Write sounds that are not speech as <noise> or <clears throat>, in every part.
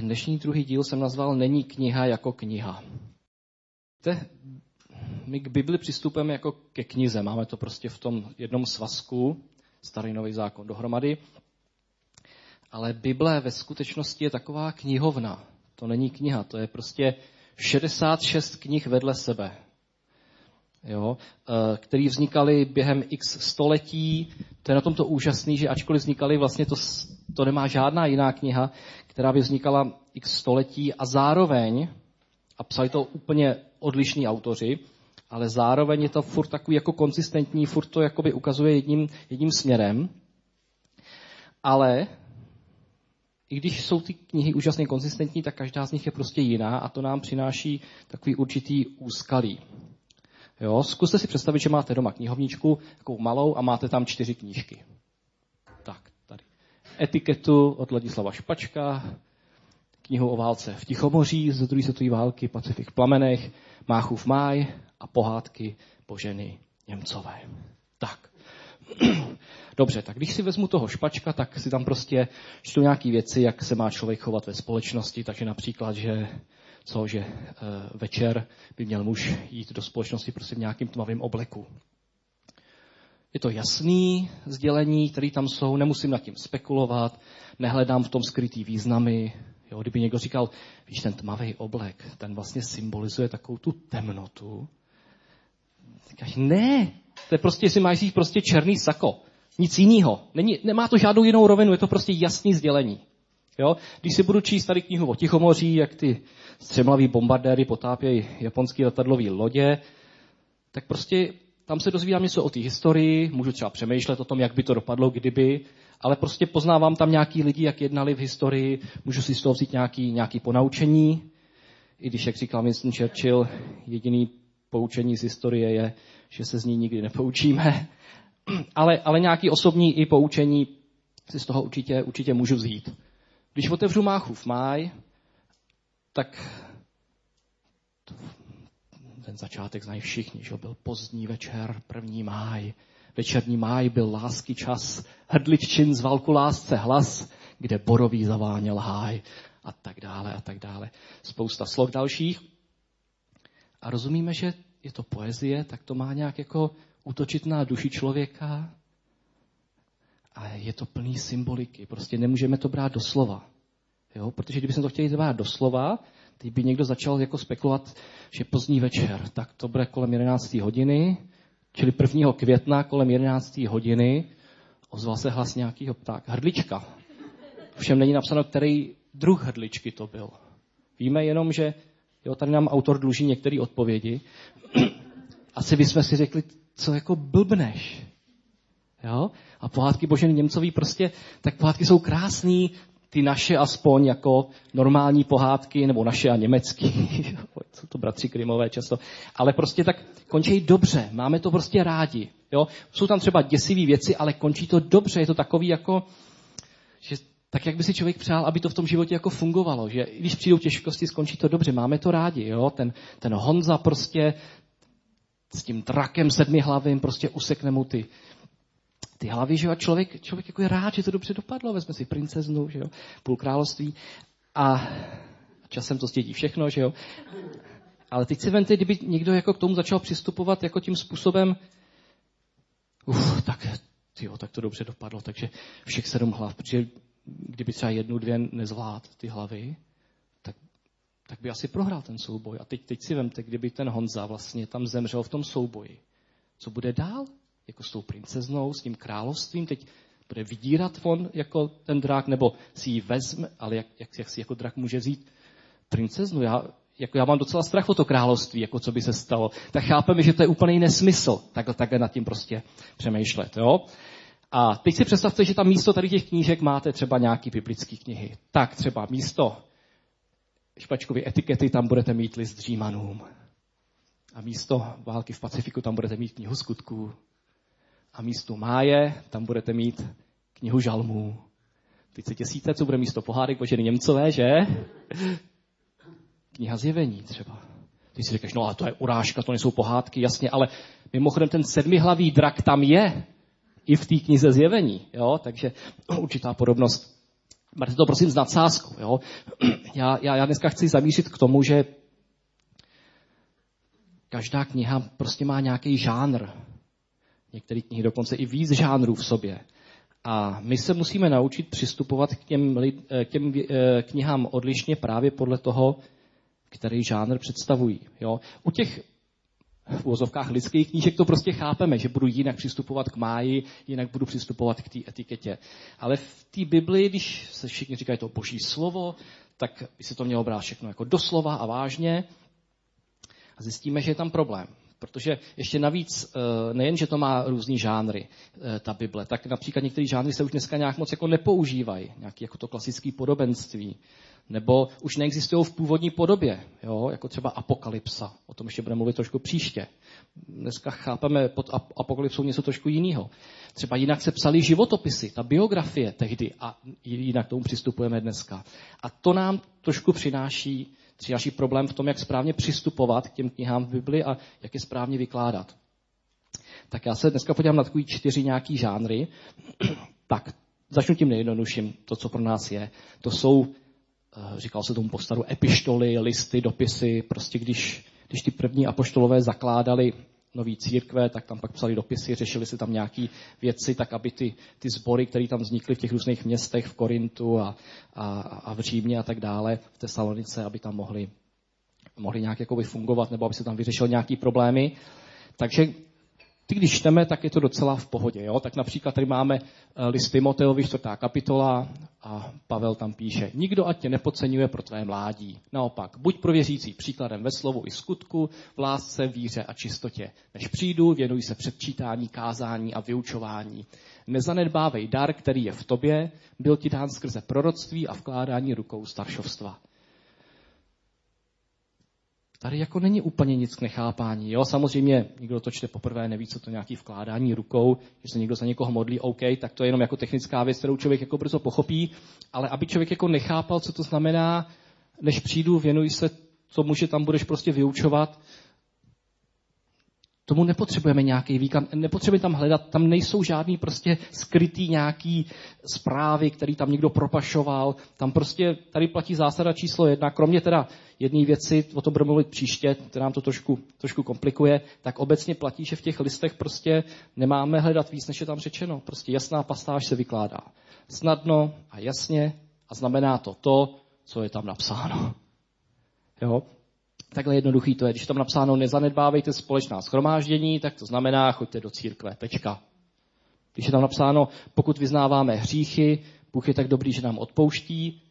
ten dnešní druhý díl jsem nazval Není kniha jako kniha. Víte, my k Bibli přistupujeme jako ke knize. Máme to prostě v tom jednom svazku, starý nový zákon dohromady. Ale Bible ve skutečnosti je taková knihovna. To není kniha, to je prostě 66 knih vedle sebe jo, eh, který vznikaly během x století. To je na tomto úžasný, že ačkoliv vznikaly, vlastně to, to nemá žádná jiná kniha, která by vznikala x století a zároveň, a psali to úplně odlišní autoři, ale zároveň je to furt takový jako konsistentní, furt to jakoby ukazuje jedním, jedním směrem. Ale i když jsou ty knihy úžasně konzistentní, tak každá z nich je prostě jiná a to nám přináší takový určitý úskalí. Jo? Zkuste si představit, že máte doma knihovničku, takovou malou, a máte tam čtyři knížky. Tak, tady. Etiketu od Ladislava Špačka, knihu o válce v Tichomoří z druhé světové války, Pacifik v plamenech, Máchův máj a pohádky Boženy Němcové. Tak. Dobře, tak když si vezmu toho špačka, tak si tam prostě čtu nějaké věci, jak se má člověk chovat ve společnosti, takže například, že co, že eh, večer by měl muž jít do společnosti prostě v nějakým tmavém obleku. Je to jasný sdělení, které tam jsou, nemusím nad tím spekulovat, nehledám v tom skrytý významy. Jo, kdyby někdo říkal, víš, ten tmavý oblek, ten vlastně symbolizuje takovou tu temnotu. Říkáš, ne, to je prostě, jestli máš jít prostě černý sako. Nic jiného. Není, nemá to žádnou jinou rovinu, je to prostě jasný sdělení. Jo? Když si budu číst tady knihu o Tichomoří, jak ty střemlaví bombardéry potápějí japonský letadlový lodě, tak prostě tam se dozvídám něco o té historii, můžu třeba přemýšlet o tom, jak by to dopadlo, kdyby, ale prostě poznávám tam nějaký lidi, jak jednali v historii, můžu si z toho vzít nějaký, nějaký ponaučení, i když, jak říkal Winston Churchill, jediný poučení z historie je, že se z ní nikdy nepoučíme, <clears throat> ale, ale nějaký osobní i poučení si z toho určitě, určitě můžu vzít. Když otevřu Máchův máj, tak ten začátek znají všichni, že byl pozdní večer, první máj. Večerní máj byl lásky čas, hrdliččin z valku lásce hlas, kde borový zaváněl háj a tak dále a tak dále. Spousta slov dalších. A rozumíme, že je to poezie, tak to má nějak jako útočit na duši člověka, a je to plný symboliky. Prostě nemůžeme to brát do slova. Jo? Protože kdybychom to chtěli brát do slova, teď by někdo začal jako spekulovat, že pozdní večer, tak to bude kolem 11. hodiny, čili 1. května kolem 11. hodiny ozval se hlas nějakého ptáka. Hrdlička. Všem není napsáno, který druh hrdličky to byl. Víme jenom, že jo, tady nám autor dluží některé odpovědi. <clears throat> Asi bychom si řekli, co jako blbneš. Jo? A pohádky Boženy Němcový prostě, tak pohádky jsou krásný, ty naše aspoň jako normální pohádky, nebo naše a německý, <laughs> jsou to bratři Krimové často, ale prostě tak končí dobře, máme to prostě rádi. Jo? Jsou tam třeba děsivé věci, ale končí to dobře, je to takový jako, tak jak by si člověk přál, aby to v tom životě jako fungovalo, že když přijdou těžkosti, skončí to dobře, máme to rádi, jo? Ten, ten Honza prostě s tím drakem sedmihlavým prostě usekne mu ty, ty hlavy, že jo, a člověk, člověk jako je rád, že to dobře dopadlo, vezme si princeznu, že jo, půl království a časem to stědí všechno, že jo. Ale teď si vente, kdyby někdo jako k tomu začal přistupovat jako tím způsobem, uf, tak, tyjo, tak to dobře dopadlo, takže všech sedm hlav, protože kdyby třeba jednu, dvě nezvlád ty hlavy, tak, tak by asi prohrál ten souboj. A teď, teď si vemte, kdyby ten Honza vlastně tam zemřel v tom souboji. Co bude dál? jako s tou princeznou, s tím královstvím, teď bude vydírat on jako ten drak, nebo si ji vezme, ale jak, jak, jak si jako drak může vzít princeznu? Já, jako já mám docela strach o to království, jako co by se stalo. Tak chápeme, že to je úplný nesmysl, takhle, takhle nad tím prostě přemýšlet. Jo? A teď si představte, že tam místo tady těch knížek máte třeba nějaký biblické knihy. Tak třeba místo špačkovy etikety tam budete mít list Římanům. A místo války v Pacifiku tam budete mít knihu skutků a místo máje tam budete mít knihu žalmů. Teď se těsíte, co bude místo pohádek Boženy Němcové, že? Kniha zjevení třeba. Ty si říkáš, no ale to je urážka, to nejsou pohádky, jasně, ale mimochodem ten sedmihlavý drak tam je i v té knize zjevení, jo? takže určitá podobnost. Máte to prosím s nadsázkou. Jo? já, já, já dneska chci zamířit k tomu, že každá kniha prostě má nějaký žánr. Některé knihy dokonce i víc žánrů v sobě. A my se musíme naučit přistupovat k těm, k těm eh, knihám odlišně právě podle toho, který žánr představují. Jo? U těch v úvozovkách lidských knížek to prostě chápeme, že budu jinak přistupovat k máji, jinak budu přistupovat k té etiketě. Ale v té Bibli, když se všichni říkají to boží slovo, tak by se to mělo brát všechno jako doslova a vážně. A zjistíme, že je tam problém. Protože ještě navíc, eh, nejen, že to má různý žánry, eh, ta Bible, tak například některé žánry se už dneska nějak moc jako nepoužívají, nějaké jako to klasické podobenství, nebo už neexistují v původní podobě, jo? jako třeba apokalypsa. O tom ještě budeme mluvit trošku příště. Dneska chápeme pod apokalypsou něco trošku jiného. Třeba jinak se psaly životopisy, ta biografie tehdy a jinak tomu přistupujeme dneska. A to nám trošku přináší, přináší problém v tom, jak správně přistupovat k těm knihám v Bibli a jak je správně vykládat. Tak já se dneska podívám na takový čtyři nějaký žánry. tak začnu tím nejjednodušším, to, co pro nás je. To jsou říkal se tomu postaru epištoly, listy, dopisy, prostě když, když ty první apoštolové zakládali nový církve, tak tam pak psali dopisy, řešili si tam nějaké věci, tak aby ty, ty sbory, které tam vznikly v těch různých městech, v Korintu a, a, a v Římě a tak dále, v Tesalonice, aby tam mohli, mohli nějak jakoby fungovat, nebo aby se tam vyřešil nějaké problémy. Takže ty, když čteme, tak je to docela v pohodě. Jo? Tak například tady máme eh, list Timoteovi, čtvrtá kapitola a Pavel tam píše, nikdo ať tě nepodceňuje pro tvé mládí. Naopak, buď prověřící příkladem ve slovu i skutku, v lásce, víře a čistotě. Než přijdu, věnuj se předčítání, kázání a vyučování. Nezanedbávej dar, který je v tobě, byl ti dán skrze proroctví a vkládání rukou staršovstva tady jako není úplně nic k nechápání. Jo? Samozřejmě, někdo to čte poprvé, neví, co to nějaký vkládání rukou, že se někdo za někoho modlí, OK, tak to je jenom jako technická věc, kterou člověk jako brzo pochopí, ale aby člověk jako nechápal, co to znamená, než přijdu, věnuj se tomu, že tam budeš prostě vyučovat, Tomu nepotřebujeme nějaký výklad, nepotřebujeme tam hledat, tam nejsou žádný prostě skrytý nějaký zprávy, který tam někdo propašoval. Tam prostě tady platí zásada číslo jedna, kromě teda jedné věci, o tom budeme mluvit příště, která nám to trošku, trošku komplikuje, tak obecně platí, že v těch listech prostě nemáme hledat víc, než je tam řečeno. Prostě jasná pasáž se vykládá snadno a jasně a znamená to to, co je tam napsáno. Jo? Takhle jednoduchý to je. Když tam napsáno nezanedbávejte společná schromáždění, tak to znamená choďte do církve. Tečka. Když je tam napsáno, pokud vyznáváme hříchy, Bůh je tak dobrý, že nám odpouští,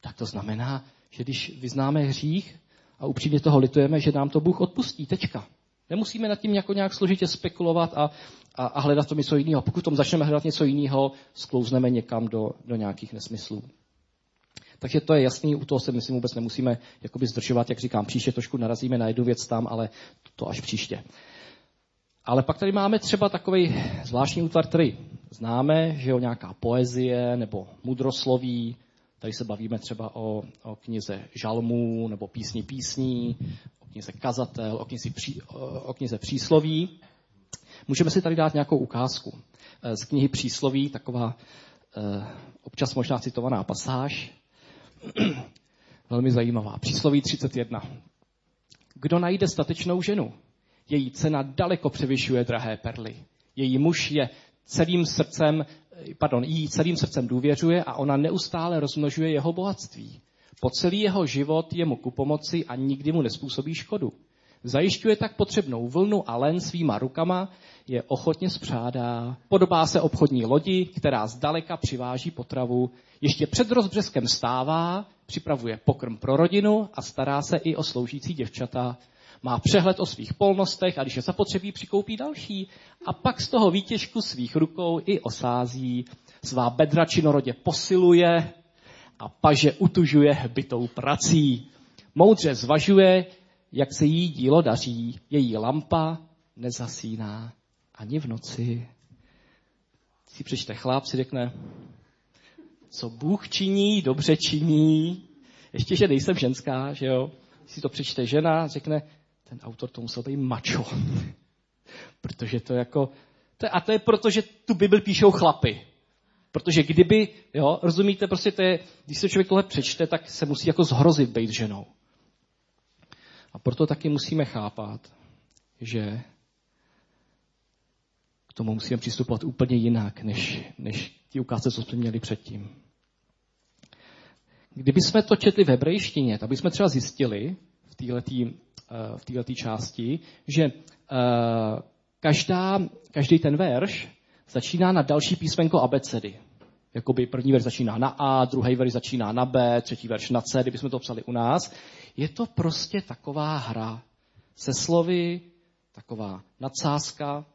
tak to znamená, že když vyznáme hřích a upřímně toho litujeme, že nám to Bůh odpustí. Tečka. Nemusíme nad tím jako nějak složitě spekulovat a, a, a hledat to něco jiného. Pokud tom začneme hledat něco jiného, sklouzneme někam do, do nějakých nesmyslů. Takže to je jasný, u toho se myslím vůbec nemusíme jakoby zdržovat, jak říkám, příště trošku narazíme na jednu věc tam, ale to až příště. Ale pak tady máme třeba takový zvláštní útvar, který známe, že je nějaká poezie nebo mudrosloví. Tady se bavíme třeba o, o knize žalmů nebo písni písní, o knize kazatel, o knize, pří, o knize přísloví. Můžeme si tady dát nějakou ukázku. Z knihy Přísloví, taková eh, občas možná citovaná pasáž. <clears throat> Velmi zajímavá. Přísloví 31. Kdo najde statečnou ženu? Její cena daleko převyšuje drahé perly. Její muž je celým srdcem, pardon, jí celým srdcem důvěřuje a ona neustále rozmnožuje jeho bohatství. Po celý jeho život je mu ku pomoci a nikdy mu nespůsobí škodu. Zajišťuje tak potřebnou vlnu a len svýma rukama, je ochotně spřádá. Podobá se obchodní lodi, která zdaleka přiváží potravu. Ještě před rozbřeskem stává, připravuje pokrm pro rodinu a stará se i o sloužící děvčata. Má přehled o svých polnostech a když je zapotřebí, přikoupí další. A pak z toho výtěžku svých rukou i osází. Svá bedra činorodě posiluje a paže utužuje hbitou prací. Moudře zvažuje, jak se jí dílo daří. Její lampa nezasíná ani v noci. Si přečte chlap, si řekne, co Bůh činí, dobře činí. Ještě, že nejsem ženská, že jo. Si to přečte žena, řekne, ten autor to musel být mačo. <laughs> Protože to jako, to, a to je proto, že tu Bibli píšou chlapy. Protože kdyby, jo, rozumíte, prostě to je, když se člověk tohle přečte, tak se musí jako zhrozit být ženou. A proto taky musíme chápat, že k tomu musíme přistupovat úplně jinak, než, než ti ukázce, co jsme měli předtím. Kdyby jsme to četli v hebrejštině, tak bychom třeba zjistili v této eh, části, že uh, každá, každý ten verš začíná na další písmenko abecedy. Jakoby první verš začíná na A, druhý verš začíná na B, třetí verš na C, kdybychom to psali u nás. Je to prostě taková hra se slovy, taková nadsázka,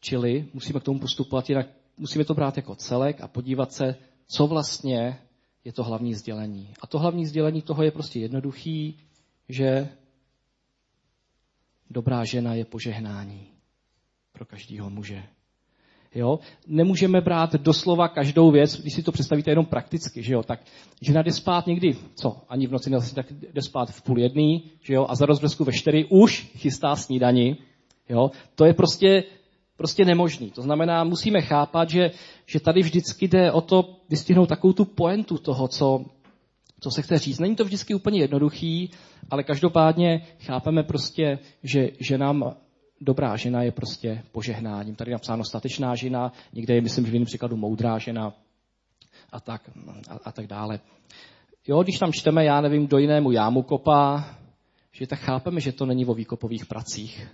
čili musíme k tomu postupovat jinak. Musíme to brát jako celek a podívat se, co vlastně je to hlavní sdělení. A to hlavní sdělení toho je prostě jednoduchý, že dobrá žena je požehnání pro každého muže. Jo? Nemůžeme brát doslova každou věc, když si to představíte jenom prakticky, že jo? tak žena jde spát někdy, co, ani v noci nezase, tak jde spát v půl jedný, že jo? a za rozblesku ve čtyři už chystá snídani. Jo? To je prostě, prostě nemožný. To znamená, musíme chápat, že, že tady vždycky jde o to vystihnout takovou tu poentu toho, co, co se chce říct. Není to vždycky úplně jednoduchý, ale každopádně chápeme prostě, že, že nám dobrá žena je prostě požehnáním. Tady je napsáno statečná žena, někde je, myslím, že v jiném příkladu moudrá žena a tak, a, a tak dále. Jo, když tam čteme, já nevím, do jinému jámu kopá, že tak chápeme, že to není o výkopových pracích.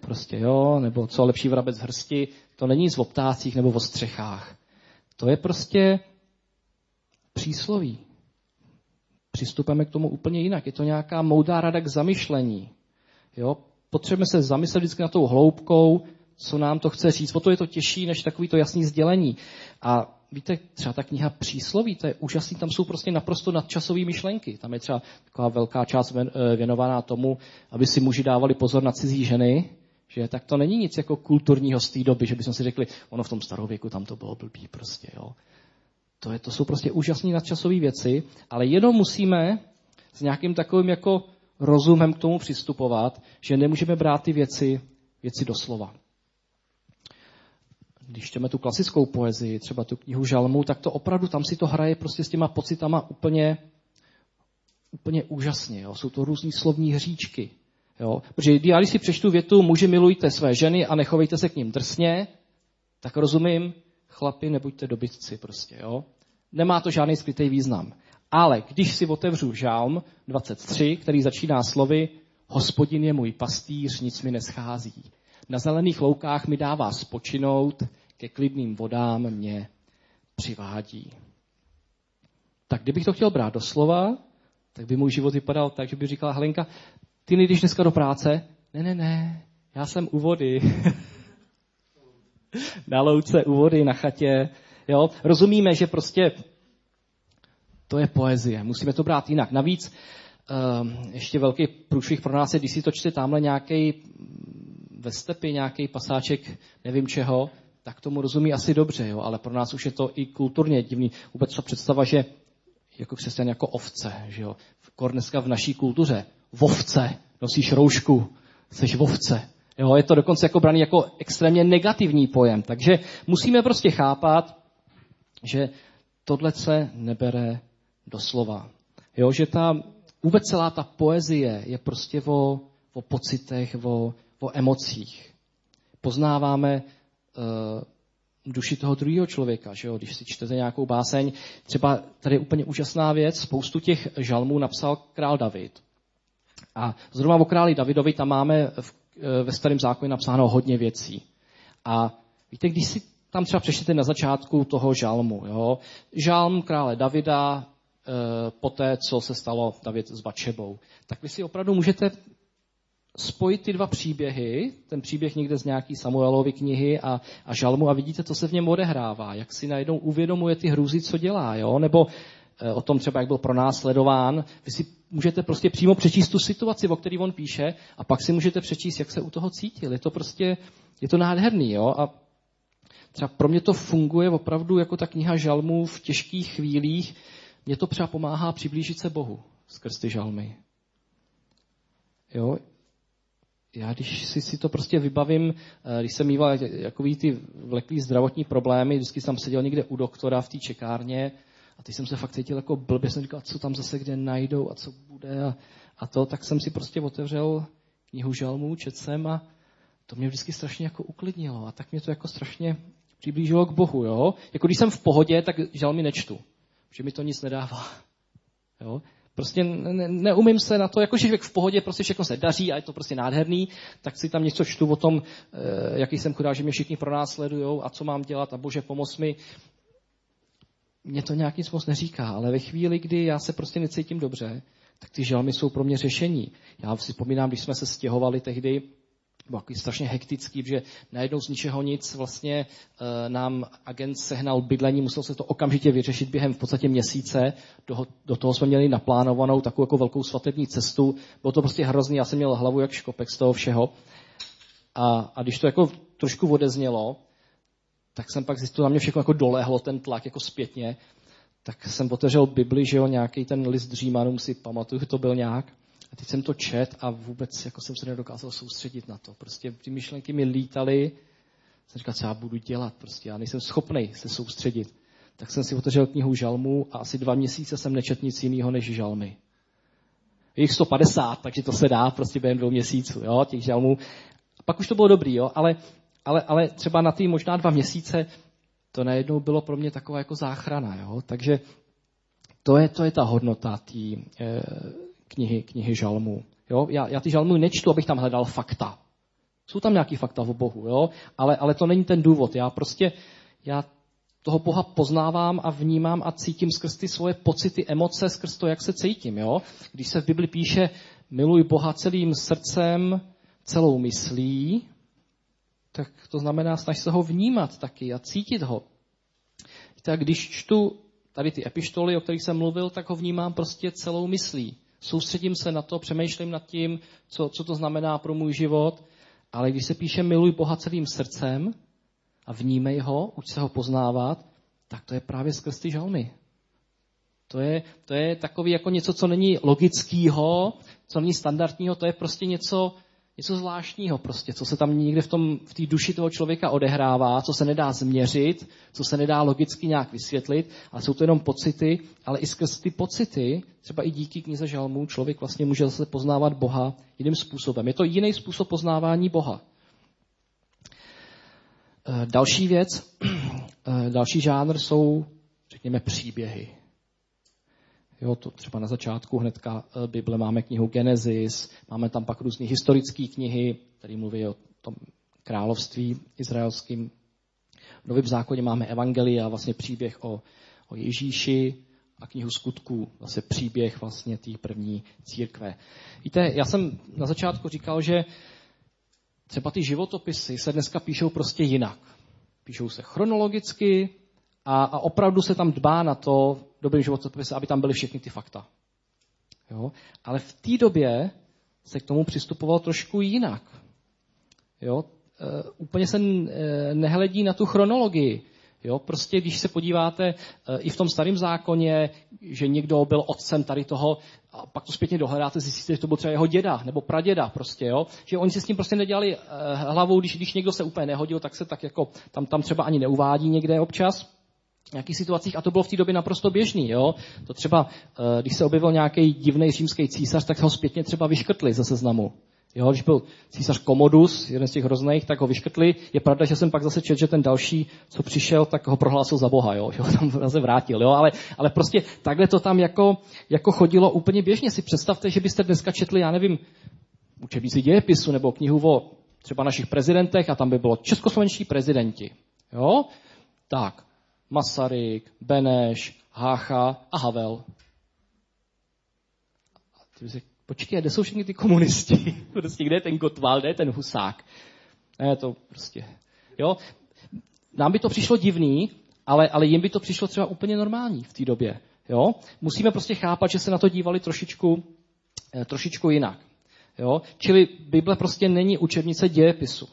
Prostě jo, nebo co lepší vrabec hrsti, to není z optácích nebo o střechách. To je prostě přísloví. Přistupujeme k tomu úplně jinak. Je to nějaká moudá rada k zamyšlení. Jo? Potřebujeme se zamyslet vždycky na tou hloubkou, co nám to chce říct. O to je to těžší, než takový to jasný sdělení. A víte, třeba ta kniha přísloví, to je úžasný, tam jsou prostě naprosto nadčasové myšlenky. Tam je třeba taková velká část eh, věnovaná tomu, aby si muži dávali pozor na cizí ženy, že tak to není nic jako kulturního z té doby, že bychom si řekli, ono v tom starověku tam to bylo blbý prostě, jo. To, je, to jsou prostě úžasné nadčasové věci, ale jenom musíme s nějakým takovým jako rozumem k tomu přistupovat, že nemůžeme brát ty věci, věci doslova. Když čteme tu klasickou poezii, třeba tu knihu Žalmu, tak to opravdu tam si to hraje prostě s těma pocitama úplně, úplně úžasně. Jo. Jsou to různý slovní hříčky. Jo. Protože já když si přečtu větu, muži milujte své ženy a nechovejte se k ním drsně, tak rozumím, chlapi, nebuďte dobytci prostě. Jo. Nemá to žádný skrytý význam. Ale když si otevřu žálm 23, který začíná slovy Hospodin je můj pastýř, nic mi neschází. Na zelených loukách mi dává spočinout, ke klidným vodám mě přivádí. Tak kdybych to chtěl brát do slova, tak by můj život vypadal tak, že by říkala Helenka, ty nejdeš dneska do práce? Ne, ne, ne, já jsem u vody. <laughs> na louce, u vody, na chatě. Jo? Rozumíme, že prostě to je poezie. Musíme to brát jinak. Navíc ehm, ještě velký průšvih pro nás je, když si to čte tamhle nějaký ve stepy, nějaký pasáček, nevím čeho, tak tomu rozumí asi dobře, jo? ale pro nás už je to i kulturně divný. Vůbec ta představa, že jako křesťan jako ovce, že jo? Dneska v naší kultuře, vovce, nosíš roušku, jsi vovce. Jo? Je to dokonce jako braný jako extrémně negativní pojem. Takže musíme prostě chápat, že tohle se nebere doslova. Jo, že ta, vůbec celá ta poezie je prostě o, o pocitech, o, o emocích. Poznáváme uh, duši toho druhého člověka, že jo? když si čtete nějakou báseň. Třeba tady je úplně úžasná věc, spoustu těch žalmů napsal král David. A zrovna o králi Davidovi tam máme v, eh, ve starém zákoně napsáno hodně věcí. A víte, když si tam třeba přečtete na začátku toho žalmu, jo? žalm krále Davida, po té, co se stalo David s Bačebou. Tak vy si opravdu můžete spojit ty dva příběhy, ten příběh někde z nějaký Samuelovy knihy a, a žalmu a vidíte, co se v něm odehrává, jak si najednou uvědomuje ty hrůzy, co dělá, jo? nebo e, o tom třeba, jak byl pronásledován. Vy si můžete prostě přímo přečíst tu situaci, o které on píše a pak si můžete přečíst, jak se u toho cítil. Je to prostě, je to nádherný, jo? A třeba pro mě to funguje opravdu jako ta kniha žalmů v těžkých chvílích, mě to třeba pomáhá přiblížit se Bohu skrz ty žalmy. Jo? já když si, si to prostě vybavím, eh, když jsem mýval jakový ty vleklý zdravotní problémy, vždycky jsem seděl někde u doktora v té čekárně a teď jsem se fakt cítil jako blbě, jsem říkal, co tam zase kde najdou a co bude a, a to, tak jsem si prostě otevřel knihu žalmů, čet jsem a to mě vždycky strašně jako uklidnilo a tak mě to jako strašně přiblížilo k Bohu, jo. Jako když jsem v pohodě, tak žalmy nečtu, že mi to nic nedává, jo. Prostě ne, neumím se na to, jako že v pohodě prostě všechno se daří a je to prostě nádherný, tak si tam něco čtu o tom, eh, jaký jsem chudá, že mě všichni pronásledují a co mám dělat a bože pomoz mi. Mě to nějak nic neříká, ale ve chvíli, kdy já se prostě necítím dobře, tak ty žalmy jsou pro mě řešení. Já si vzpomínám, když jsme se stěhovali tehdy bylo strašně hektický, že najednou z ničeho nic vlastně e, nám agent sehnal bydlení, musel se to okamžitě vyřešit během v podstatě měsíce. Do, do toho jsme měli naplánovanou takovou jako velkou svatební cestu. Bylo to prostě hrozný, já jsem měl hlavu jak škopek z toho všeho. A, a když to jako trošku odeznělo, tak jsem pak zjistil, na mě všechno jako dolehlo, ten tlak jako zpětně. Tak jsem otevřel Bibli, že jo, nějaký ten list Římanům si pamatuju, to byl nějak. A teď jsem to čet a vůbec jako jsem se nedokázal soustředit na to. Prostě ty myšlenky mi lítaly. Jsem říkal, co já budu dělat. Prostě já nejsem schopný se soustředit. Tak jsem si otevřel knihu žalmů a asi dva měsíce jsem nečet nic jiného než žalmy. Je jich 150, takže to se dá prostě během dvou měsíců, jo, těch žalmů. A pak už to bylo dobrý, jo, ale, ale, ale třeba na ty možná dva měsíce to najednou bylo pro mě taková jako záchrana, jo. Takže to je, to je ta hodnota tý, e, knihy, knihy žalmů. Jo? Já, já ty žalmy nečtu, abych tam hledal fakta. Jsou tam nějaký fakta o Bohu, jo? Ale, ale to není ten důvod. Já prostě, já toho Boha poznávám a vnímám a cítím skrz ty svoje pocity, emoce, skrz to, jak se cítím. Jo? Když se v Bibli píše, miluj Boha celým srdcem, celou myslí, tak to znamená, snaž se ho vnímat taky a cítit ho. Tak když čtu tady ty epištoly, o kterých jsem mluvil, tak ho vnímám prostě celou myslí soustředím se na to, přemýšlím nad tím, co, co to znamená pro můj život, ale když se píše miluj Boha celým srdcem a vnímej ho, uč se ho poznávat, tak to je právě skrz ty žalmy. To je, to je takový jako něco, co není logického, co není standardního, to je prostě něco, něco zvláštního prostě, co se tam někde v, tom, v té duši toho člověka odehrává, co se nedá změřit, co se nedá logicky nějak vysvětlit, ale jsou to jenom pocity, ale i skrz ty pocity, třeba i díky knize Žalmů, člověk vlastně může zase poznávat Boha jiným způsobem. Je to jiný způsob poznávání Boha. Eh, další věc, eh, další žánr jsou, řekněme, příběhy. Jo, to třeba na začátku hnedka eh, Bible máme knihu Genesis, máme tam pak různé historické knihy, které mluví o tom království izraelským. V Novém zákoně máme Evangelia, vlastně příběh o, o Ježíši a knihu skutků, vlastně příběh vlastně té první církve. Víte, já jsem na začátku říkal, že třeba ty životopisy se dneska píšou prostě jinak. Píšou se chronologicky a, a opravdu se tam dbá na to, dobrý životopis, aby tam byly všechny ty fakta. Jo? Ale v té době se k tomu přistupoval trošku jinak. Jo? E, úplně se e, nehledí na tu chronologii. Jo, prostě když se podíváte e, i v tom starém zákoně, že někdo byl otcem tady toho, a pak to zpětně dohledáte, zjistíte, že to byl třeba jeho děda nebo praděda prostě, jo. Že oni si s tím prostě nedělali e, hlavou, když, když někdo se úplně nehodil, tak se tak jako tam, tam třeba ani neuvádí někde občas nějakých situacích a to bylo v té době naprosto běžný. Jo? To třeba, eh, když se objevil nějaký divný římský císař, tak ho zpětně třeba vyškrtli ze seznamu. Jo, když byl císař Komodus, jeden z těch hrozných, tak ho vyškrtli. Je pravda, že jsem pak zase četl, že ten další, co přišel, tak ho prohlásil za boha, jo, <laughs> ho tam zase vrátil. Jo? Ale, ale prostě takhle to tam jako, jako chodilo úplně běžně. Si představte, že byste dneska četli, já nevím, učebnici dějepisu nebo knihu o třeba našich prezidentech a tam by bylo českoslovenští prezidenti. Jo? Tak, Masaryk, Beneš, Hácha a Havel. A ty si, počkej, kde jsou všichni ty komunisti? <laughs> prostě, kde je ten Gotwald, kde je ten Husák? Ne, to prostě, jo. Nám by to přišlo divný, ale, ale jim by to přišlo třeba úplně normální v té době. Jo? Musíme prostě chápat, že se na to dívali trošičku, eh, trošičku jinak. Jo? Čili Bible prostě není učebnice dějepisu.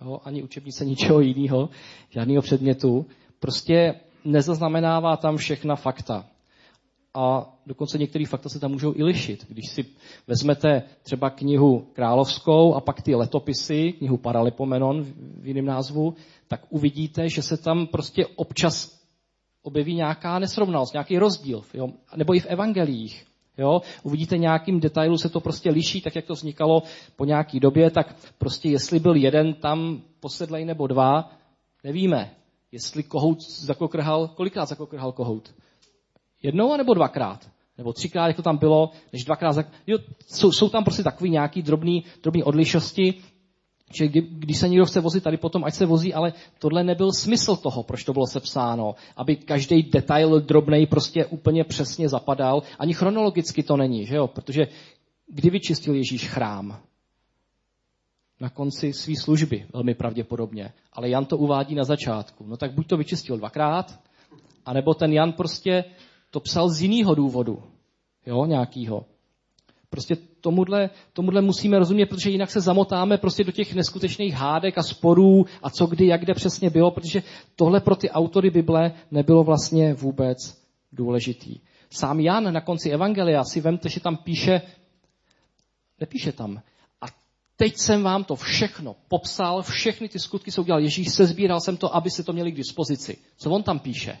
Jo? Ani učebnice ničeho jiného, žádného předmětu prostě nezaznamenává tam všechna fakta. a dokonce některé fakta se tam můžou i lišit. Když si vezmete třeba knihu královskou a pak ty letopisy, knihu Paralipomenon v jiném názvu, tak uvidíte, že se tam prostě občas objeví nějaká nesrovnalost, nějaký rozdíl. Jo? Nebo i v evangelích. Jo? Uvidíte nějakým detailu, se to prostě liší, tak jak to vznikalo po nějaký době, tak prostě jestli byl jeden tam posedlej nebo dva, nevíme. Jestli kohout zakokrhal, kolikrát zakokrhal kohout? Jednou nebo dvakrát? Nebo třikrát, jak to tam bylo, než dvakrát. Zak... Jo, jsou, jsou tam prostě takový nějaký drobný, drobný odlišnosti, že kdy, když se někdo chce vozit tady potom, ať se vozí, ale tohle nebyl smysl toho, proč to bylo sepsáno. Aby každý detail drobný prostě úplně přesně zapadal. Ani chronologicky to není, že jo? Protože kdy vyčistil Ježíš chrám? Na konci své služby, velmi pravděpodobně. Ale Jan to uvádí na začátku. No tak buď to vyčistil dvakrát, anebo ten Jan prostě to psal z jiného důvodu, jo, nějakýho. Prostě tomuhle, tomuhle musíme rozumět, protože jinak se zamotáme prostě do těch neskutečných hádek a sporů a co kdy, jak kde přesně bylo, protože tohle pro ty autory Bible nebylo vlastně vůbec důležitý. Sám Jan na konci Evangelia si vemte, že tam píše, nepíše tam, teď jsem vám to všechno popsal, všechny ty skutky jsou udělal Ježíš, sezbíral jsem to, aby se to měli k dispozici. Co on tam píše?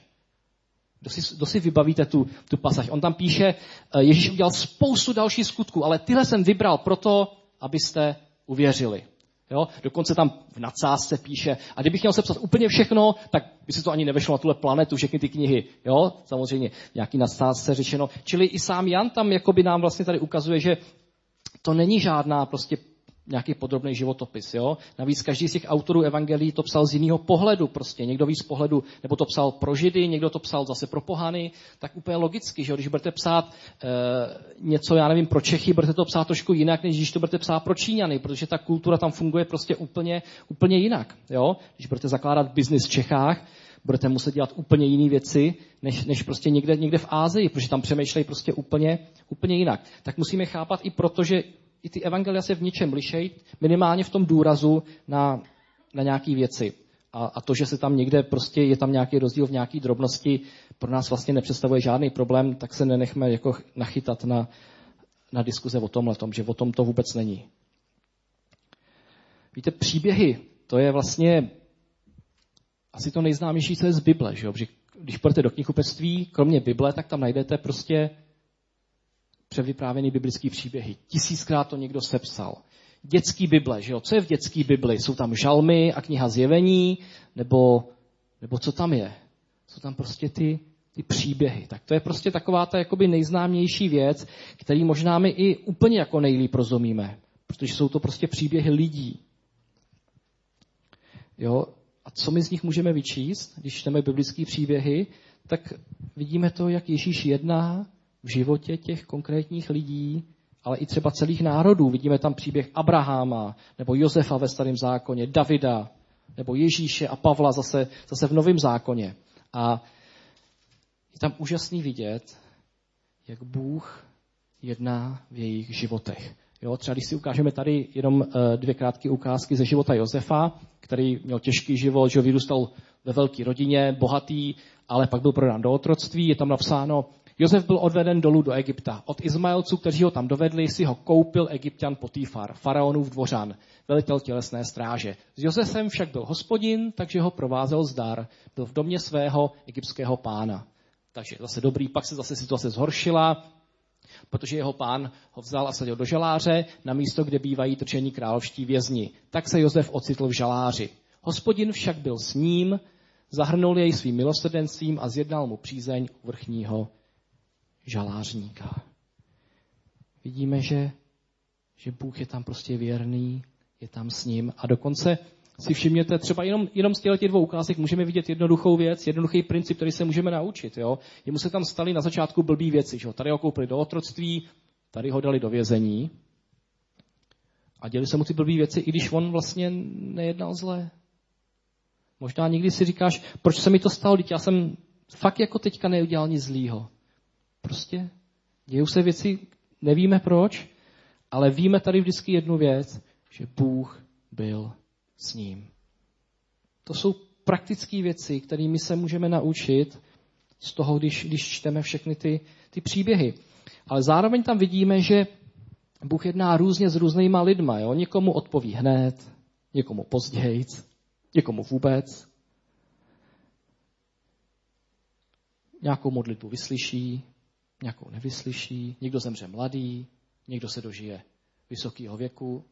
Kdo si, kdo si vybavíte tu, tu pasaž? On tam píše, eh, Ježíš udělal spoustu dalších skutků, ale tyhle jsem vybral proto, abyste uvěřili. Jo? Dokonce tam v nadsázce píše, a kdybych měl sepsat úplně všechno, tak by se to ani nevešlo na tuhle planetu, všechny ty knihy. Jo? Samozřejmě nějaký nadsázce řečeno. Čili i sám Jan tam jakoby nám vlastně tady ukazuje, že to není žádná prostě nějaký podrobný životopis. Jo? Navíc každý z těch autorů evangelií to psal z jiného pohledu. Prostě někdo víc pohledu, nebo to psal pro židy, někdo to psal zase pro pohany, tak úplně logicky, že jo? když budete psát e, něco, já nevím, pro Čechy, budete to psát trošku jinak, než když to budete psát pro Číňany, protože ta kultura tam funguje prostě úplně, úplně jinak. Jo? Když budete zakládat biznis v Čechách, budete muset dělat úplně jiné věci, než, než prostě někde, někde v Ázii, protože tam přemýšlejí prostě úplně, úplně jinak. Tak musíme chápat i proto, že i ty evangelia se v něčem lišejí, minimálně v tom důrazu na, na nějaké věci. A, a to, že se tam někde prostě je tam nějaký rozdíl v nějaké drobnosti, pro nás vlastně nepředstavuje žádný problém, tak se nenechme jako nachytat na, na diskuze o tomhle, tom, že o tom to vůbec není. Víte, příběhy, to je vlastně asi to nejznámější, co je z Bible. Že jo? Když půjdete do knihupectví, kromě Bible, tak tam najdete prostě převyprávěný biblický příběhy. Tisíckrát to někdo sepsal. Dětský Bible, že jo? Co je v dětský Bibli? Jsou tam žalmy a kniha zjevení? Nebo, nebo co tam je? Jsou tam prostě ty, ty příběhy. Tak to je prostě taková ta jakoby nejznámější věc, který možná my i úplně jako nejlíp rozumíme. Protože jsou to prostě příběhy lidí. Jo? A co my z nich můžeme vyčíst, když čteme biblické příběhy, tak vidíme to, jak Ježíš jedná, v životě těch konkrétních lidí, ale i třeba celých národů. Vidíme tam příběh Abraháma, nebo Josefa ve starém zákoně, Davida, nebo Ježíše a Pavla zase, zase v novém zákoně. A je tam úžasný vidět, jak Bůh jedná v jejich životech. Jo, třeba když si ukážeme tady jenom eh, dvě krátké ukázky ze života Josefa, který měl těžký život, že vyrůstal ve velké rodině, bohatý, ale pak byl prodán do otroctví. Je tam napsáno, Josef byl odveden dolů do Egypta. Od Izmaelců, kteří ho tam dovedli, si ho koupil egyptian Potýfar, faraonův dvořan, velitel tělesné stráže. S Josefem však byl hospodin, takže ho provázel zdar. Byl v domě svého egyptského pána. Takže zase dobrý, pak se zase situace zhoršila, protože jeho pán ho vzal a sadil do žaláře, na místo, kde bývají trčení královští vězni. Tak se Josef ocitl v žaláři. Hospodin však byl s ním, zahrnul jej svým milosrdenstvím a zjednal mu přízeň vrchního žalářníka. Vidíme, že, že Bůh je tam prostě věrný, je tam s ním a dokonce si všimněte, třeba jenom, jenom z těch dvou ukázek můžeme vidět jednoduchou věc, jednoduchý princip, který se můžeme naučit. Jo? Jemu se tam staly na začátku blbý věci. Že? Tady ho koupili do otroctví, tady ho dali do vězení a děli se mu ty blbý věci, i když on vlastně nejednal zle. Možná někdy si říkáš, proč se mi to stalo, teď já jsem fakt jako teďka neudělal nic zlýho. Prostě dějou se věci, nevíme proč, ale víme tady vždycky jednu věc, že Bůh byl s ním. To jsou praktické věci, kterými se můžeme naučit z toho, když, když čteme všechny ty, ty příběhy. Ale zároveň tam vidíme, že Bůh jedná různě s různýma lidma. Jo? Někomu odpoví hned, někomu později, někomu vůbec. Nějakou modlitbu vyslyší, nějakou nevyslyší, někdo zemře mladý, někdo se dožije vysokého věku,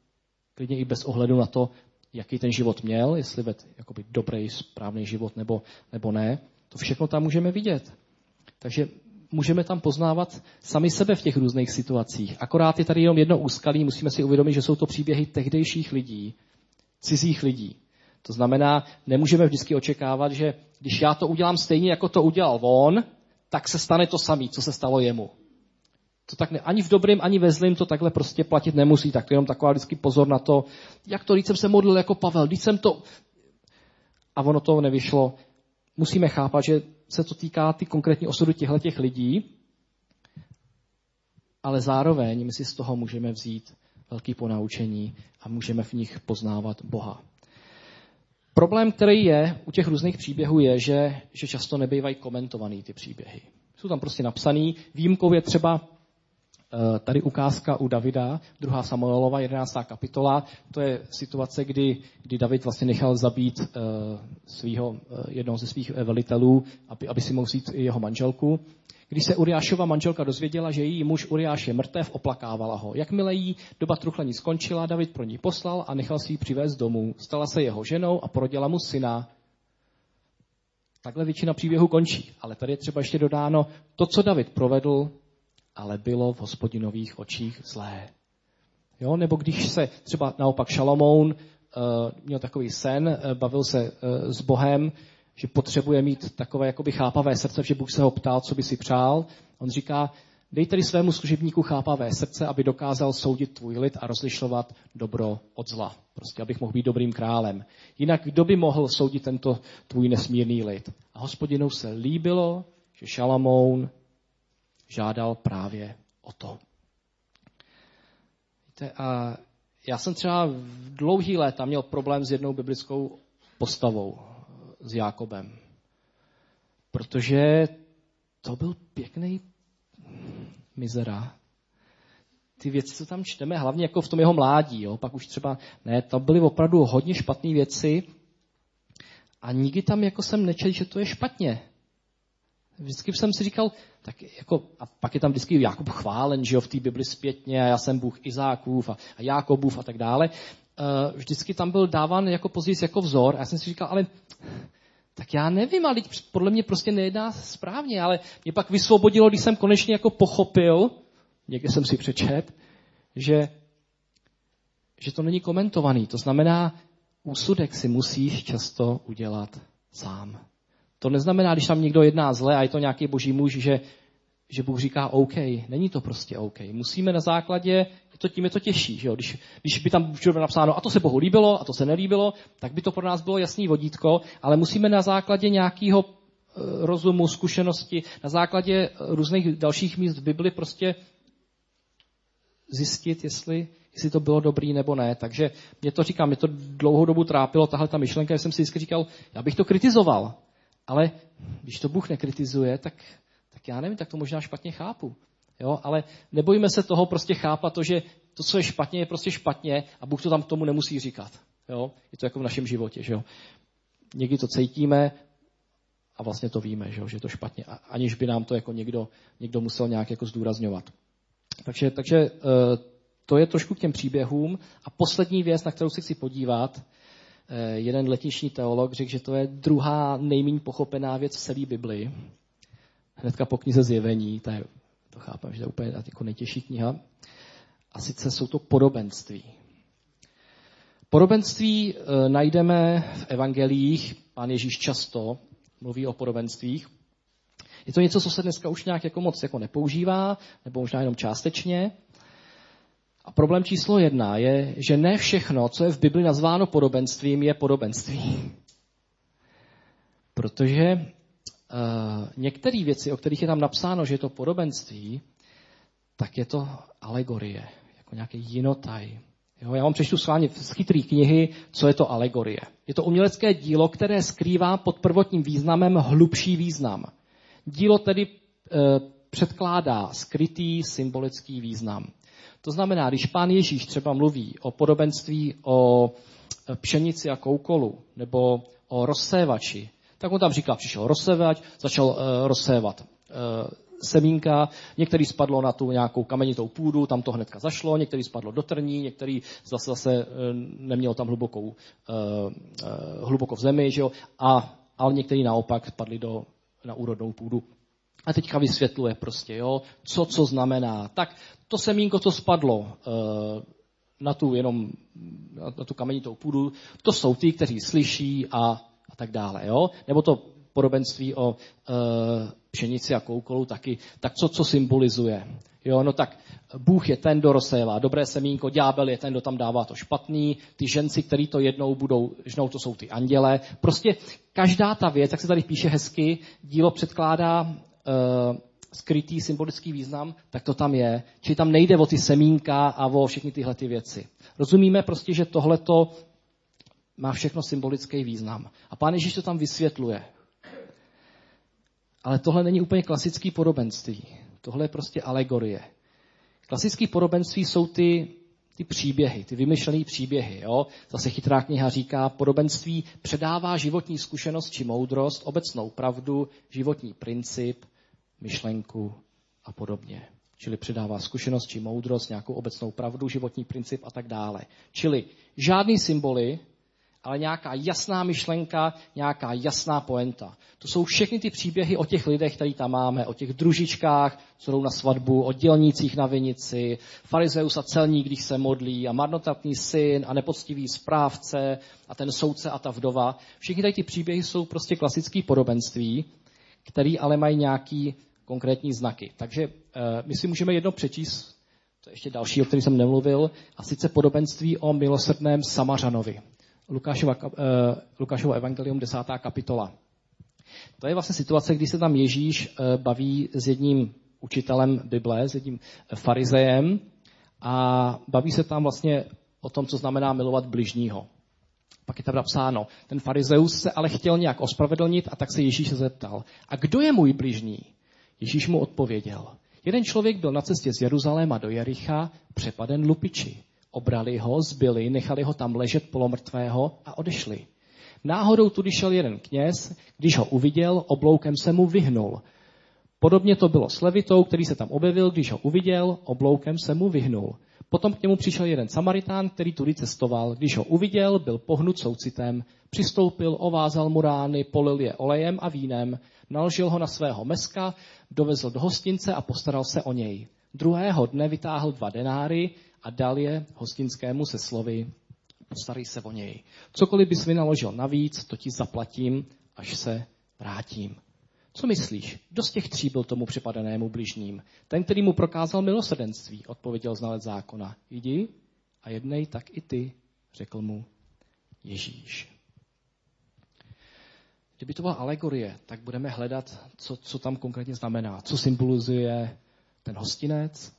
klidně i bez ohledu na to, jaký ten život měl, jestli ved jakoby dobrý, správný život nebo, nebo ne. To všechno tam můžeme vidět. Takže můžeme tam poznávat sami sebe v těch různých situacích. Akorát je tady jenom jedno úskalí, musíme si uvědomit, že jsou to příběhy tehdejších lidí, cizích lidí. To znamená, nemůžeme vždycky očekávat, že když já to udělám stejně, jako to udělal on, tak se stane to samé, co se stalo jemu. To tak ne, ani v dobrém, ani ve zlém to takhle prostě platit nemusí. Tak to jenom taková vždycky pozor na to, jak to, když jsem se modlil jako Pavel, když jsem to... A ono to nevyšlo. Musíme chápat, že se to týká ty konkrétní osudu těchto těch lidí, ale zároveň my si z toho můžeme vzít velký ponaučení a můžeme v nich poznávat Boha. Problém, který je u těch různých příběhů, je, že, že často nebývají komentovaný ty příběhy. Jsou tam prostě napsaný. Výjimkou je třeba tady ukázka u Davida, druhá Samuelova, 11. kapitola. To je situace, kdy, kdy David vlastně nechal zabít uh, svýho, uh, jednoho ze svých velitelů, aby, aby si mohl vzít jeho manželku. Když se Uriášova manželka dozvěděla, že její muž Uriáš je mrtev, oplakávala ho. Jakmile jí doba truchlení skončila, David pro ní poslal a nechal si ji přivést domů. Stala se jeho ženou a porodila mu syna. Takhle většina příběhu končí. Ale tady je třeba ještě dodáno, to, co David provedl, ale bylo v hospodinových očích zlé. Jo? Nebo když se třeba naopak Šalomoun uh, měl takový sen, uh, bavil se uh, s Bohem, že potřebuje mít takové jakoby chápavé srdce, že Bůh se ho ptal, co by si přál. On říká, dej tedy svému služebníku chápavé srdce, aby dokázal soudit tvůj lid a rozlišovat dobro od zla. Prostě, abych mohl být dobrým králem. Jinak kdo by mohl soudit tento tvůj nesmírný lid? A hospodinou se líbilo, že Šalamoun žádal právě o to. Víte, a já jsem třeba v dlouhý léta měl problém s jednou biblickou postavou s Jákobem. Protože to byl pěkný mizera. Ty věci, co tam čteme, hlavně jako v tom jeho mládí, jo? pak už třeba, ne, to byly opravdu hodně špatné věci a nikdy tam jako jsem nečel, že to je špatně. Vždycky jsem si říkal, tak jako, a pak je tam vždycky Jakub chválen, že jo, v té Bibli zpětně, a já jsem Bůh Izákův a, a Jakobův a tak dále. Uh, vždycky tam byl dáván jako později jako vzor a já jsem si říkal, ale tak já nevím, ale podle mě prostě nejedná správně, ale mě pak vysvobodilo, když jsem konečně jako pochopil, někde jsem si přečet, že, že to není komentovaný. To znamená, úsudek si musíš často udělat sám. To neznamená, když tam někdo jedná zle a je to nějaký boží muž, že, že Bůh říká OK. Není to prostě OK. Musíme na základě, je to, tím je to těžší. Že jo? Když, když by tam bylo napsáno, a to se Bohu líbilo, a to se nelíbilo, tak by to pro nás bylo jasný vodítko, ale musíme na základě nějakého eh, rozumu, zkušenosti, na základě různých dalších míst v Bibli prostě zjistit, jestli, jestli to bylo dobrý nebo ne. Takže mě to říkám, mě to dlouhou dobu trápilo, tahle ta myšlenka, že jsem si vždycky říkal, já bych to kritizoval, ale když to Bůh nekritizuje, tak tak já nevím, tak to možná špatně chápu. Jo? Ale nebojíme se toho prostě chápat to, že to, co je špatně, je prostě špatně a Bůh to tam k tomu nemusí říkat. Jo? Je to jako v našem životě. Že jo? Někdy to cítíme a vlastně to víme, že, jo? že je to špatně, aniž by nám to jako někdo, někdo musel nějak jako zdůrazňovat. Takže, takže eh, to je trošku k těm příběhům. A poslední věc, na kterou se chci podívat, jeden letniční teolog řekl, že to je druhá nejméně pochopená věc v celé Biblii hnedka po knize Zjevení, to, je, to chápám, že to je úplně jako nejtěžší kniha, a sice jsou to podobenství. Podobenství e, najdeme v evangelích, pán Ježíš často mluví o podobenstvích. Je to něco, co se dneska už nějak jako moc jako nepoužívá, nebo možná jenom částečně. A problém číslo jedna je, že ne všechno, co je v Bibli nazváno podobenstvím, je podobenství. Protože Eh, některé věci, o kterých je tam napsáno, že je to podobenství, tak je to alegorie, jako nějaký jinotaj. Jo, já vám přečtu s vámi z chytrý knihy, co je to alegorie. Je to umělecké dílo, které skrývá pod prvotním významem hlubší význam. Dílo tedy e, předkládá skrytý symbolický význam. To znamená, když pán Ježíš třeba mluví o podobenství o pšenici a koukolu nebo o rozsévači, tak on tam říká, přišel rozsévač, začal uh, rozsévat uh, semínka, některý spadlo na tu nějakou kamenitou půdu, tam to hnedka zašlo, některý spadlo do trní, některý zase, zase neměl tam hlubokou, uh, uh, hluboko v zemi, že jo? A, ale některý naopak spadli do, na úrodnou půdu. A teďka vysvětluje prostě, jo, co co znamená. Tak to semínko, co spadlo uh, na tu jenom na tu kamenitou půdu, to jsou ty, kteří slyší a, a tak dále. Jo? Nebo to podobenství o e, pšenici a koukolu taky, tak co, co symbolizuje? Jo, no tak Bůh je ten, kdo rozsévá dobré semínko, ďábel je ten, kdo tam dává to špatný, ty ženci, který to jednou budou žnou, to jsou ty anděle. Prostě každá ta věc, jak se tady píše hezky, dílo předkládá skrytý symbolický význam, tak to tam je. Čili tam nejde o ty semínka a o všechny tyhle ty věci. Rozumíme prostě, že tohle to má všechno symbolický význam. A pán Ježíš to tam vysvětluje. Ale tohle není úplně klasický podobenství. Tohle je prostě alegorie. Klasický podobenství jsou ty, ty příběhy, ty vymyšlené příběhy. Jo? Zase chytrá kniha říká, podobenství předává životní zkušenost či moudrost, obecnou pravdu, životní princip, myšlenku a podobně. Čili předává zkušenost či moudrost, nějakou obecnou pravdu, životní princip a tak dále. Čili žádný symboly, ale nějaká jasná myšlenka, nějaká jasná poenta. To jsou všechny ty příběhy o těch lidech, který tam máme, o těch družičkách, co jdou na svatbu, o dělnících na vinici, farizeus a celník, když se modlí, a marnotratný syn, a nepoctivý správce, a ten soudce a ta vdova. Všechny tady ty příběhy jsou prostě klasické podobenství, které ale mají nějaký konkrétní znaky. Takže uh, my si můžeme jedno přečíst, to je ještě další, o kterém jsem nemluvil, a sice podobenství o milosrdném Samařanovi. Lukášova, uh, Lukášovo evangelium 10. kapitola. To je vlastně situace, kdy se tam Ježíš uh, baví s jedním učitelem Bible, s jedním farizejem a baví se tam vlastně o tom, co znamená milovat bližního. Pak je tam napsáno, ten farizeus se ale chtěl nějak ospravedlnit a tak se Ježíš zeptal, a kdo je můj bližní? Ježíš mu odpověděl, jeden člověk byl na cestě z Jeruzaléma do Jericha přepaden lupiči. Obrali ho, zbyli, nechali ho tam ležet polomrtvého a odešli. Náhodou tudy šel jeden kněz, když ho uviděl, obloukem se mu vyhnul. Podobně to bylo s levitou, který se tam objevil, když ho uviděl, obloukem se mu vyhnul. Potom k němu přišel jeden Samaritán, který tudy cestoval. Když ho uviděl, byl pohnut soucitem. Přistoupil, ovázal mu rány, polil je olejem a vínem, naložil ho na svého meska, dovezl do hostince a postaral se o něj. Druhého dne vytáhl dva denáry a dal je hostinskému se slovy postarej se o něj. Cokoliv bys vynaložil navíc, to ti zaplatím, až se vrátím. Co myslíš? Kdo z těch tří byl tomu připadenému bližním? Ten, který mu prokázal milosrdenství, odpověděl znalec zákona. Jdi a jednej tak i ty, řekl mu Ježíš. Kdyby to byla alegorie, tak budeme hledat, co, co tam konkrétně znamená. Co symbolizuje ten hostinec,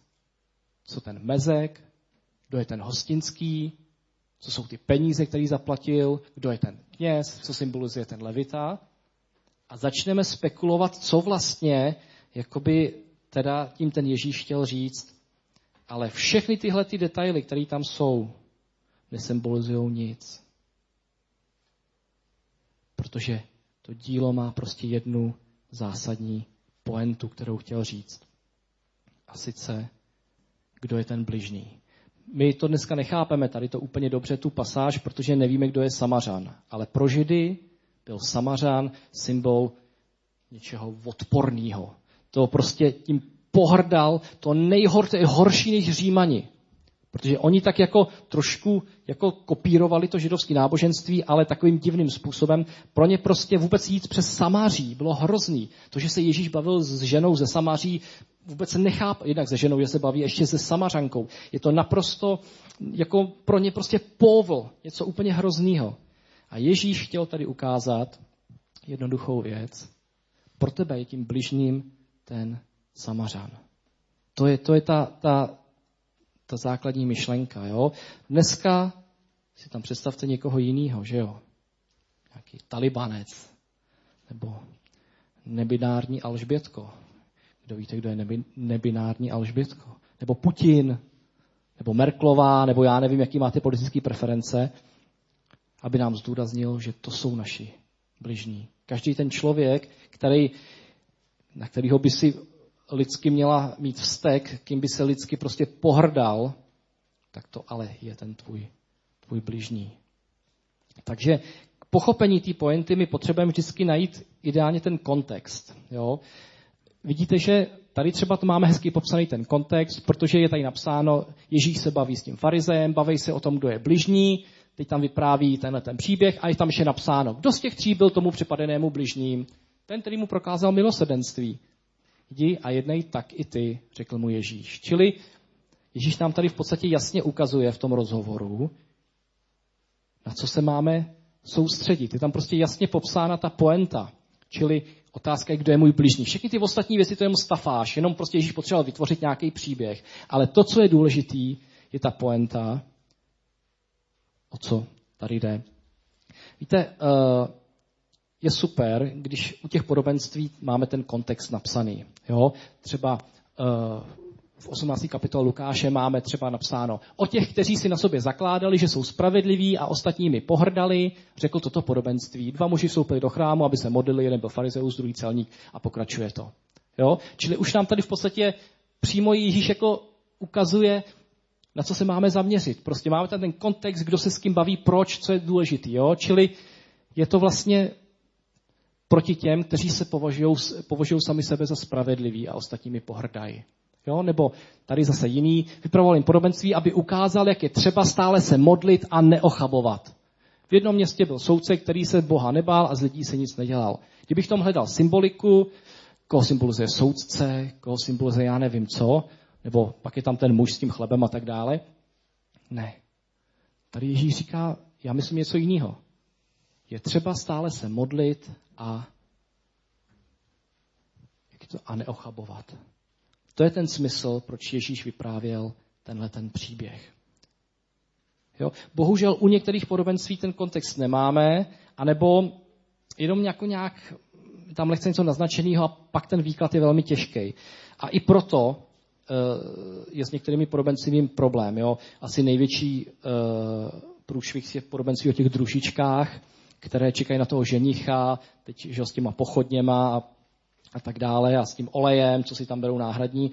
co ten mezek, kdo je ten hostinský, co jsou ty peníze, který zaplatil, kdo je ten kněz, co symbolizuje ten levita a začneme spekulovat, co vlastně jakoby teda tím ten Ježíš chtěl říct. Ale všechny tyhle ty detaily, které tam jsou, nesymbolizují nic. Protože to dílo má prostě jednu zásadní poentu, kterou chtěl říct. A sice, kdo je ten bližný. My to dneska nechápeme tady to úplně dobře, tu pasáž, protože nevíme, kdo je Samařan. Ale pro Židy byl Samařán symbol něčeho odporného. To prostě tím pohrdal, to nejhor, horší než Římani. Protože oni tak jako trošku jako kopírovali to židovské náboženství, ale takovým divným způsobem. Pro ně prostě vůbec jít přes Samáří bylo hrozný. To, že se Ježíš bavil s ženou ze Samáří, vůbec se nechápe, jednak se ženou, že se baví ještě se Samařankou. Je to naprosto, jako pro ně prostě povl, něco úplně hroznýho. A Ježíš chtěl tady ukázat jednoduchou věc. Pro tebe je tím bližním ten Samařan. To je, to je ta, ta, ta základní myšlenka. Jo? Dneska si tam představte někoho jiného, že jo? Nějaký talibanec, nebo, nebinární Alžbětko. Kdo víte, kdo je nebi, nebinární Alžbětko? Nebo Putin, nebo Merklová, nebo já nevím, jaký máte politické preference, aby nám zdůraznil, že to jsou naši bližní. Každý ten člověk, který, na kterého by si lidsky měla mít vztek, kým by se lidsky prostě pohrdal, tak to ale je ten tvůj, tvůj bližní. Takže k pochopení té pointy my potřebujeme vždycky najít ideálně ten kontext. Jo? Vidíte, že tady třeba to máme hezky popsaný ten kontext, protože je tady napsáno, Ježíš se baví s tím farizejem, baví se o tom, kdo je bližní, teď tam vypráví tenhle ten příběh a je tam ještě napsáno, kdo z těch tří byl tomu připadenému bližním, ten, který mu prokázal milosrdenství. Jdi a jednej tak i ty, řekl mu Ježíš. Čili Ježíš nám tady v podstatě jasně ukazuje v tom rozhovoru, na co se máme soustředit. Je tam prostě jasně popsána ta poenta. Čili otázka je, kdo je můj bližní. Všechny ty ostatní věci to je jenom stafáž, jenom prostě Ježíš potřeboval vytvořit nějaký příběh. Ale to, co je důležitý, je ta poenta, o co tady jde. Víte, eh, je super, když u těch podobenství máme ten kontext napsaný. Jo? Třeba eh, v 18. kapitole Lukáše máme třeba napsáno o těch, kteří si na sobě zakládali, že jsou spravedliví a ostatními pohrdali, řekl toto podobenství. Dva muži vstoupili do chrámu, aby se modlili, jeden byl farizeus, druhý celník a pokračuje to. Jo? Čili už nám tady v podstatě přímo Ježíš jako ukazuje, na co se máme zaměřit. Prostě máme tam ten kontext, kdo se s kým baví, proč, co je důležitý. Jo? Čili je to vlastně proti těm, kteří se považují sami sebe za spravedliví a ostatními pohrdají. Jo? Nebo tady zase jiný vypravoval jim podobenství, aby ukázal, jak je třeba stále se modlit a neochabovat. V jednom městě byl soudce, který se Boha nebál a z lidí se nic nedělal. Kdybych tom hledal symboliku, koho symbolizuje soudce, koho symbolizuje já nevím co, nebo pak je tam ten muž s tím chlebem a tak dále. Ne. Tady Ježíš říká, já myslím něco jiného. Je třeba stále se modlit a, jak to, a neochabovat. To je ten smysl, proč Ježíš vyprávěl tenhle ten příběh. Jo? Bohužel u některých podobenství ten kontext nemáme, anebo jenom jako nějak tam lehce něco naznačeného a pak ten výklad je velmi těžký. A i proto je s některými podobenstvím problém. Jo? Asi největší eh, průšvih je v podobenství o těch družičkách, které čekají na toho ženicha, teď že s těma pochodněma a a tak dále a s tím olejem, co si tam berou náhradní,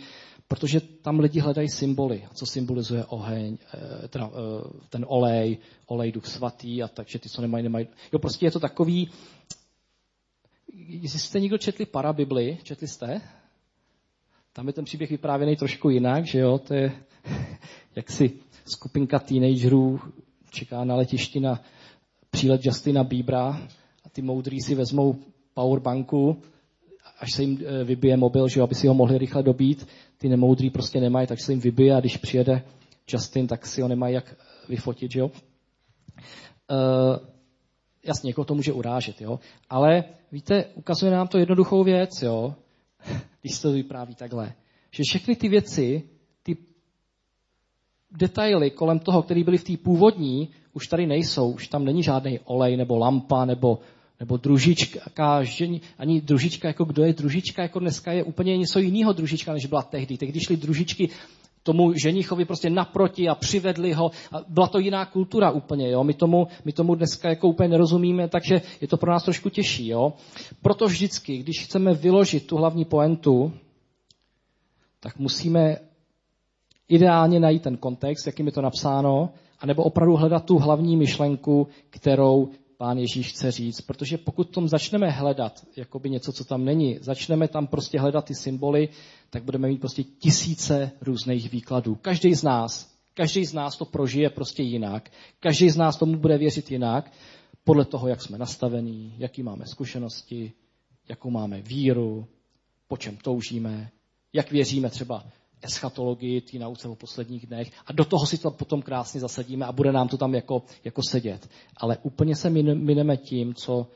protože tam lidi hledají symboly. Co symbolizuje oheň, eh, teda, eh, ten olej, olej duch svatý a takže ty, co nemají, nemají. Jo, prostě je to takový, jestli jste někdo četli parabibli, četli jste? Tam je ten příběh vyprávěný trošku jinak, že jo, to je <laughs> jaksi skupinka teenagerů čeká na letišti na přílet Justina Bíbra a ty moudrý si vezmou powerbanku až se jim eh, vybije mobil, že jo, aby si ho mohli rychle dobít. Ty nemoudrý prostě nemají, tak se jim vybije a když přijede Justin, tak si ho nemají jak vyfotit, že jo. Uh, jasně, někoho to může urážet, jo. Ale víte, ukazuje nám to jednoduchou věc, jo, když se to vypráví takhle. Že všechny ty věci, ty detaily kolem toho, které byly v té původní, už tady nejsou. Už tam není žádný olej nebo lampa nebo nebo družička, žení, ani družička, jako kdo je družička, jako dneska je úplně něco jiného družička, než byla tehdy. Tehdy šly družičky tomu ženichovi prostě naproti a přivedli ho. A byla to jiná kultura úplně, jo. My tomu, my tomu dneska jako úplně nerozumíme, takže je to pro nás trošku těžší, jo. Proto vždycky, když chceme vyložit tu hlavní poentu, tak musíme ideálně najít ten kontext, jakým je to napsáno, anebo opravdu hledat tu hlavní myšlenku, kterou pán Ježíš chce říct, protože pokud tom začneme hledat jakoby něco, co tam není, začneme tam prostě hledat ty symboly, tak budeme mít prostě tisíce různých výkladů. Každý z nás, každý z nás to prožije prostě jinak, každý z nás tomu bude věřit jinak, podle toho, jak jsme nastavení, jaký máme zkušenosti, jakou máme víru, po čem toužíme, jak věříme třeba eschatologii, ty nauce o posledních dnech a do toho si to potom krásně zasadíme a bude nám to tam jako, jako sedět. Ale úplně se mineme tím, co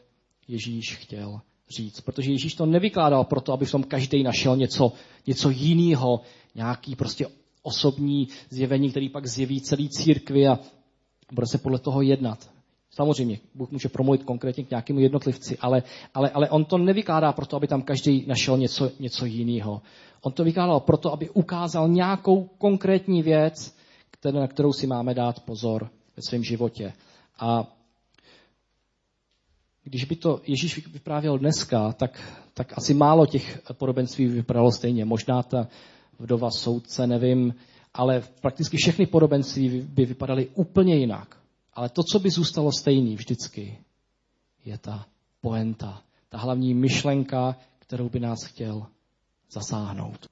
Ježíš chtěl říct. Protože Ježíš to nevykládal proto, aby v tom každý našel něco, něco jiného, nějaký prostě osobní zjevení, který pak zjeví celý církvi a bude se podle toho jednat. Samozřejmě, Bůh může promluvit konkrétně k nějakému jednotlivci, ale, ale, ale on to nevykládá proto, aby tam každý našel něco, něco jiného. On to vykládal proto, aby ukázal nějakou konkrétní věc, které, na kterou si máme dát pozor ve svém životě. A když by to Ježíš vyprávěl dneska, tak, tak asi málo těch podobenství vypadalo stejně. Možná ta vdova soudce, nevím, ale prakticky všechny podobenství by vypadaly úplně jinak. Ale to, co by zůstalo stejný vždycky, je ta poenta, ta hlavní myšlenka, kterou by nás chtěl zasáhnout.